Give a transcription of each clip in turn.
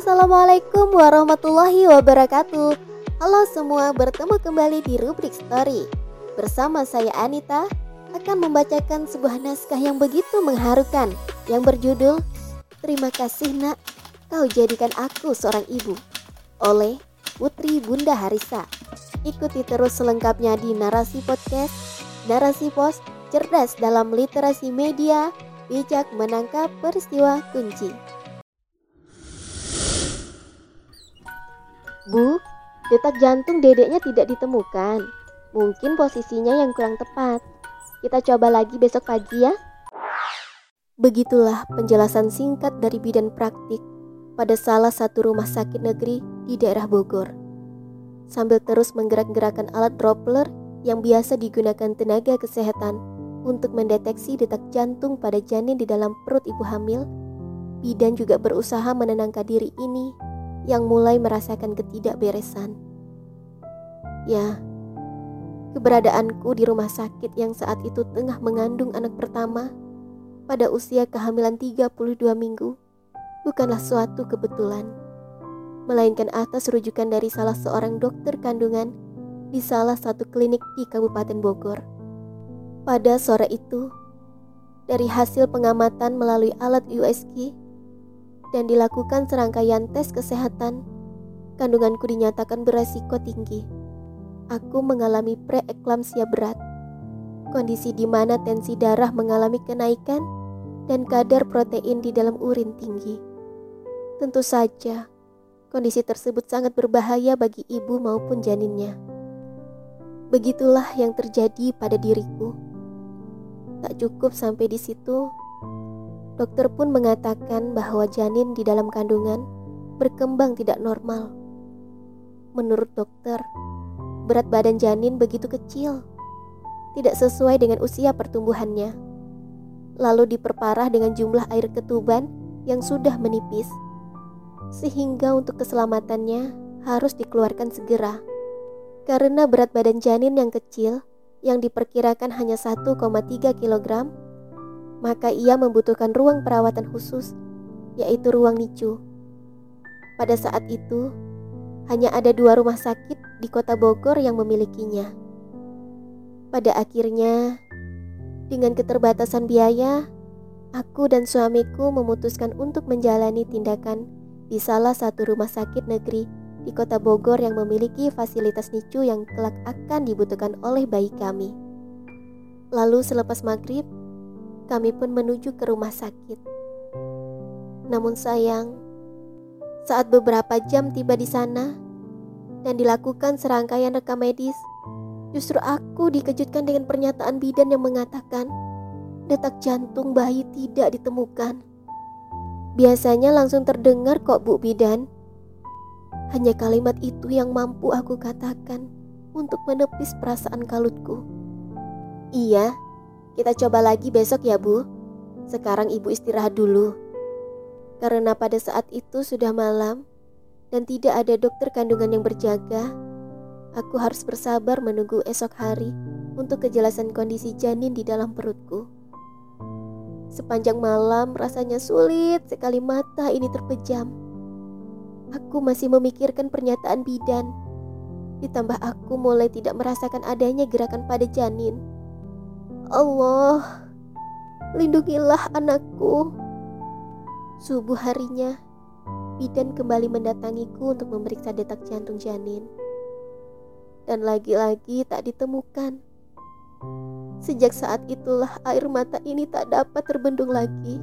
Assalamualaikum warahmatullahi wabarakatuh. Halo semua, bertemu kembali di rubrik story. Bersama saya Anita akan membacakan sebuah naskah yang begitu mengharukan yang berjudul Terima kasih nak, kau jadikan aku seorang ibu oleh Putri Bunda Harisa. Ikuti terus selengkapnya di Narasi Podcast, Narasi Pos, cerdas dalam literasi media, bijak menangkap peristiwa kunci. Bu, detak jantung dedeknya tidak ditemukan. Mungkin posisinya yang kurang tepat. Kita coba lagi besok pagi ya. Begitulah penjelasan singkat dari bidan praktik pada salah satu rumah sakit negeri di daerah Bogor. Sambil terus menggerak-gerakkan alat Doppler yang biasa digunakan tenaga kesehatan untuk mendeteksi detak jantung pada janin di dalam perut ibu hamil, bidan juga berusaha menenangkan diri ini yang mulai merasakan ketidakberesan. Ya, keberadaanku di rumah sakit yang saat itu tengah mengandung anak pertama pada usia kehamilan 32 minggu bukanlah suatu kebetulan, melainkan atas rujukan dari salah seorang dokter kandungan di salah satu klinik di Kabupaten Bogor. Pada sore itu, dari hasil pengamatan melalui alat USG dan dilakukan serangkaian tes kesehatan, kandunganku dinyatakan beresiko tinggi. Aku mengalami preeklamsia berat, kondisi di mana tensi darah mengalami kenaikan dan kadar protein di dalam urin tinggi. Tentu saja, kondisi tersebut sangat berbahaya bagi ibu maupun janinnya. Begitulah yang terjadi pada diriku. Tak cukup sampai di situ, dokter pun mengatakan bahwa janin di dalam kandungan berkembang tidak normal. Menurut dokter, berat badan janin begitu kecil, tidak sesuai dengan usia pertumbuhannya lalu diperparah dengan jumlah air ketuban yang sudah menipis, sehingga untuk keselamatannya harus dikeluarkan segera. Karena berat badan janin yang kecil, yang diperkirakan hanya 1,3 kg, maka ia membutuhkan ruang perawatan khusus, yaitu ruang NICU. Pada saat itu, hanya ada dua rumah sakit di kota Bogor yang memilikinya. Pada akhirnya, dengan keterbatasan biaya, aku dan suamiku memutuskan untuk menjalani tindakan di salah satu rumah sakit negeri di kota Bogor yang memiliki fasilitas NICU yang kelak akan dibutuhkan oleh bayi kami. Lalu selepas maghrib, kami pun menuju ke rumah sakit. Namun sayang, saat beberapa jam tiba di sana dan dilakukan serangkaian rekam medis, Justru aku dikejutkan dengan pernyataan bidan yang mengatakan detak jantung bayi tidak ditemukan. Biasanya langsung terdengar kok Bu Bidan. Hanya kalimat itu yang mampu aku katakan untuk menepis perasaan kalutku. Iya, kita coba lagi besok ya Bu. Sekarang ibu istirahat dulu. Karena pada saat itu sudah malam dan tidak ada dokter kandungan yang berjaga, Aku harus bersabar menunggu esok hari untuk kejelasan kondisi janin di dalam perutku. Sepanjang malam rasanya sulit sekali mata ini terpejam. Aku masih memikirkan pernyataan bidan. Ditambah aku mulai tidak merasakan adanya gerakan pada janin. Allah, lindungilah anakku. Subuh harinya, bidan kembali mendatangiku untuk memeriksa detak jantung janin dan lagi-lagi tak ditemukan. Sejak saat itulah air mata ini tak dapat terbendung lagi.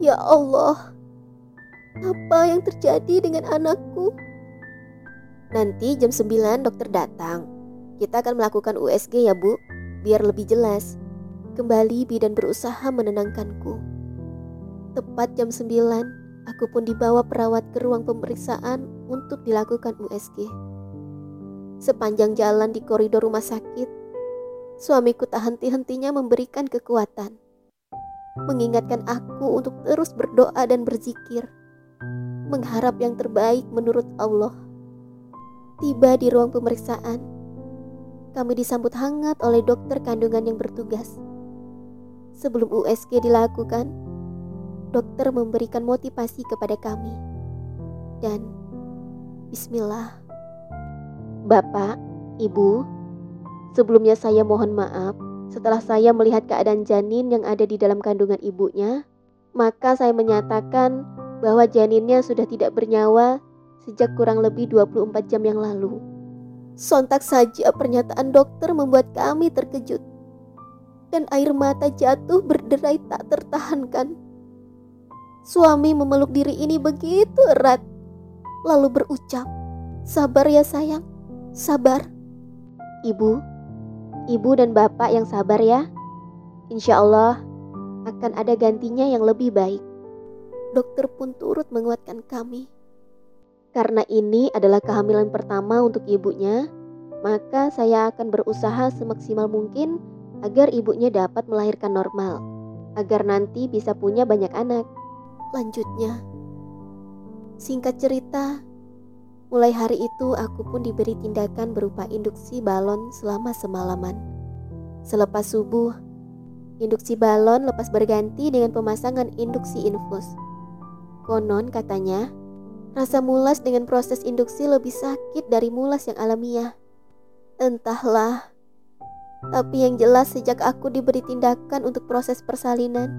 Ya Allah, apa yang terjadi dengan anakku? Nanti jam 9 dokter datang. Kita akan melakukan USG ya bu, biar lebih jelas. Kembali bidan berusaha menenangkanku. Tepat jam 9, aku pun dibawa perawat ke ruang pemeriksaan untuk dilakukan USG. Sepanjang jalan di koridor rumah sakit, suamiku tak henti-hentinya memberikan kekuatan, mengingatkan aku untuk terus berdoa dan berzikir, mengharap yang terbaik menurut Allah. Tiba di ruang pemeriksaan, kami disambut hangat oleh dokter kandungan yang bertugas. Sebelum USG dilakukan, dokter memberikan motivasi kepada kami dan bismillah. Bapak, Ibu, sebelumnya saya mohon maaf setelah saya melihat keadaan janin yang ada di dalam kandungan ibunya, maka saya menyatakan bahwa janinnya sudah tidak bernyawa sejak kurang lebih 24 jam yang lalu. Sontak saja pernyataan dokter membuat kami terkejut. Dan air mata jatuh berderai tak tertahankan. Suami memeluk diri ini begitu erat. Lalu berucap, sabar ya sayang, sabar. Ibu, ibu dan bapak yang sabar ya. Insya Allah akan ada gantinya yang lebih baik. Dokter pun turut menguatkan kami. Karena ini adalah kehamilan pertama untuk ibunya, maka saya akan berusaha semaksimal mungkin agar ibunya dapat melahirkan normal, agar nanti bisa punya banyak anak. Lanjutnya, singkat cerita, mulai hari itu aku pun diberi tindakan berupa induksi balon selama semalaman. Selepas subuh, induksi balon lepas berganti dengan pemasangan induksi infus. Konon katanya, Rasa mulas dengan proses induksi lebih sakit dari mulas yang alamiah. Entahlah. Tapi yang jelas sejak aku diberi tindakan untuk proses persalinan,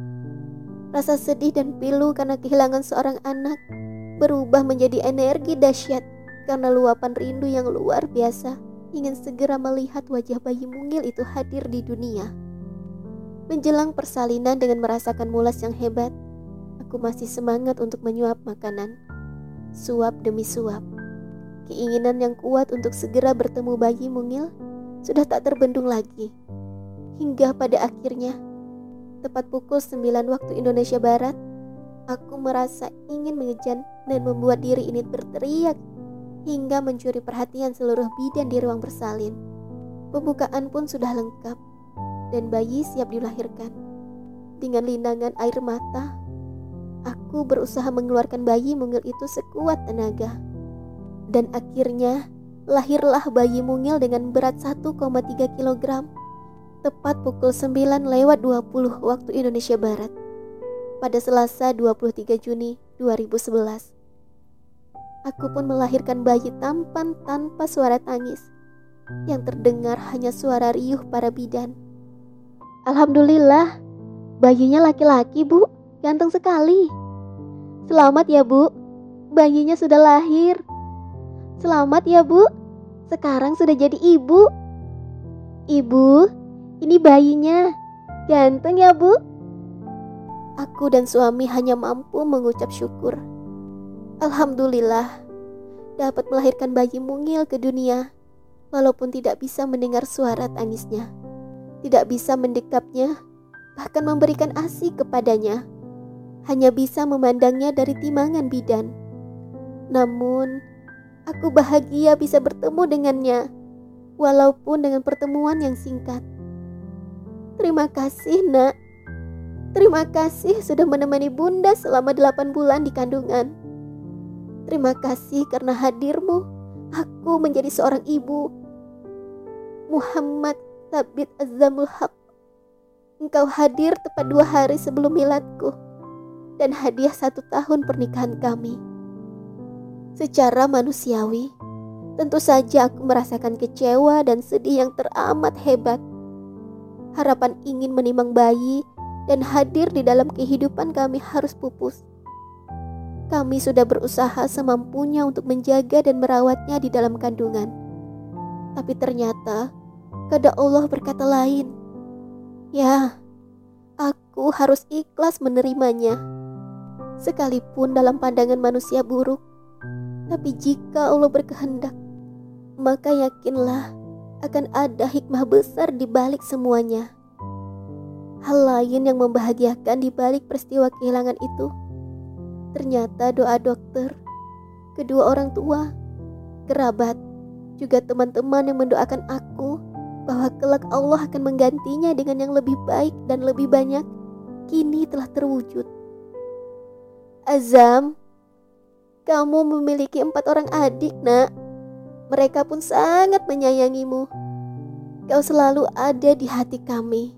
rasa sedih dan pilu karena kehilangan seorang anak berubah menjadi energi dahsyat karena luapan rindu yang luar biasa ingin segera melihat wajah bayi mungil itu hadir di dunia. Menjelang persalinan dengan merasakan mulas yang hebat, aku masih semangat untuk menyuap makanan suap demi suap. Keinginan yang kuat untuk segera bertemu bayi mungil sudah tak terbendung lagi. Hingga pada akhirnya, tepat pukul 9 waktu Indonesia Barat, aku merasa ingin mengejan dan membuat diri ini berteriak hingga mencuri perhatian seluruh bidan di ruang bersalin. Pembukaan pun sudah lengkap dan bayi siap dilahirkan. Dengan linangan air mata, Aku berusaha mengeluarkan bayi mungil itu sekuat tenaga. Dan akhirnya lahirlah bayi mungil dengan berat 1,3 kg. Tepat pukul 9 lewat 20 waktu Indonesia Barat. Pada Selasa 23 Juni 2011. Aku pun melahirkan bayi tampan tanpa suara tangis. Yang terdengar hanya suara riuh para bidan. Alhamdulillah, bayinya laki-laki, Bu. Ganteng sekali. Selamat ya, Bu. Bayinya sudah lahir. Selamat ya, Bu. Sekarang sudah jadi ibu. Ibu, ini bayinya. Ganteng ya, Bu. Aku dan suami hanya mampu mengucap syukur. Alhamdulillah, dapat melahirkan bayi mungil ke dunia, walaupun tidak bisa mendengar suara tangisnya, tidak bisa mendekapnya, bahkan memberikan ASI kepadanya hanya bisa memandangnya dari timangan bidan. Namun, aku bahagia bisa bertemu dengannya, walaupun dengan pertemuan yang singkat. Terima kasih, Nak. Terima kasih sudah menemani Bunda selama delapan bulan di kandungan. Terima kasih karena hadirmu, aku menjadi seorang ibu. Muhammad Sabit Azamul Haq. Engkau hadir tepat dua hari sebelum miladku dan hadiah satu tahun pernikahan kami. Secara manusiawi, tentu saja aku merasakan kecewa dan sedih yang teramat hebat. Harapan ingin menimang bayi dan hadir di dalam kehidupan kami harus pupus. Kami sudah berusaha semampunya untuk menjaga dan merawatnya di dalam kandungan. Tapi ternyata, kada Allah berkata lain. Ya, aku harus ikhlas menerimanya sekalipun dalam pandangan manusia buruk. Tapi jika Allah berkehendak, maka yakinlah akan ada hikmah besar di balik semuanya. Hal lain yang membahagiakan di balik peristiwa kehilangan itu, ternyata doa dokter, kedua orang tua, kerabat, juga teman-teman yang mendoakan aku bahwa kelak Allah akan menggantinya dengan yang lebih baik dan lebih banyak, kini telah terwujud. Azam, kamu memiliki empat orang adik, nak. Mereka pun sangat menyayangimu. Kau selalu ada di hati kami.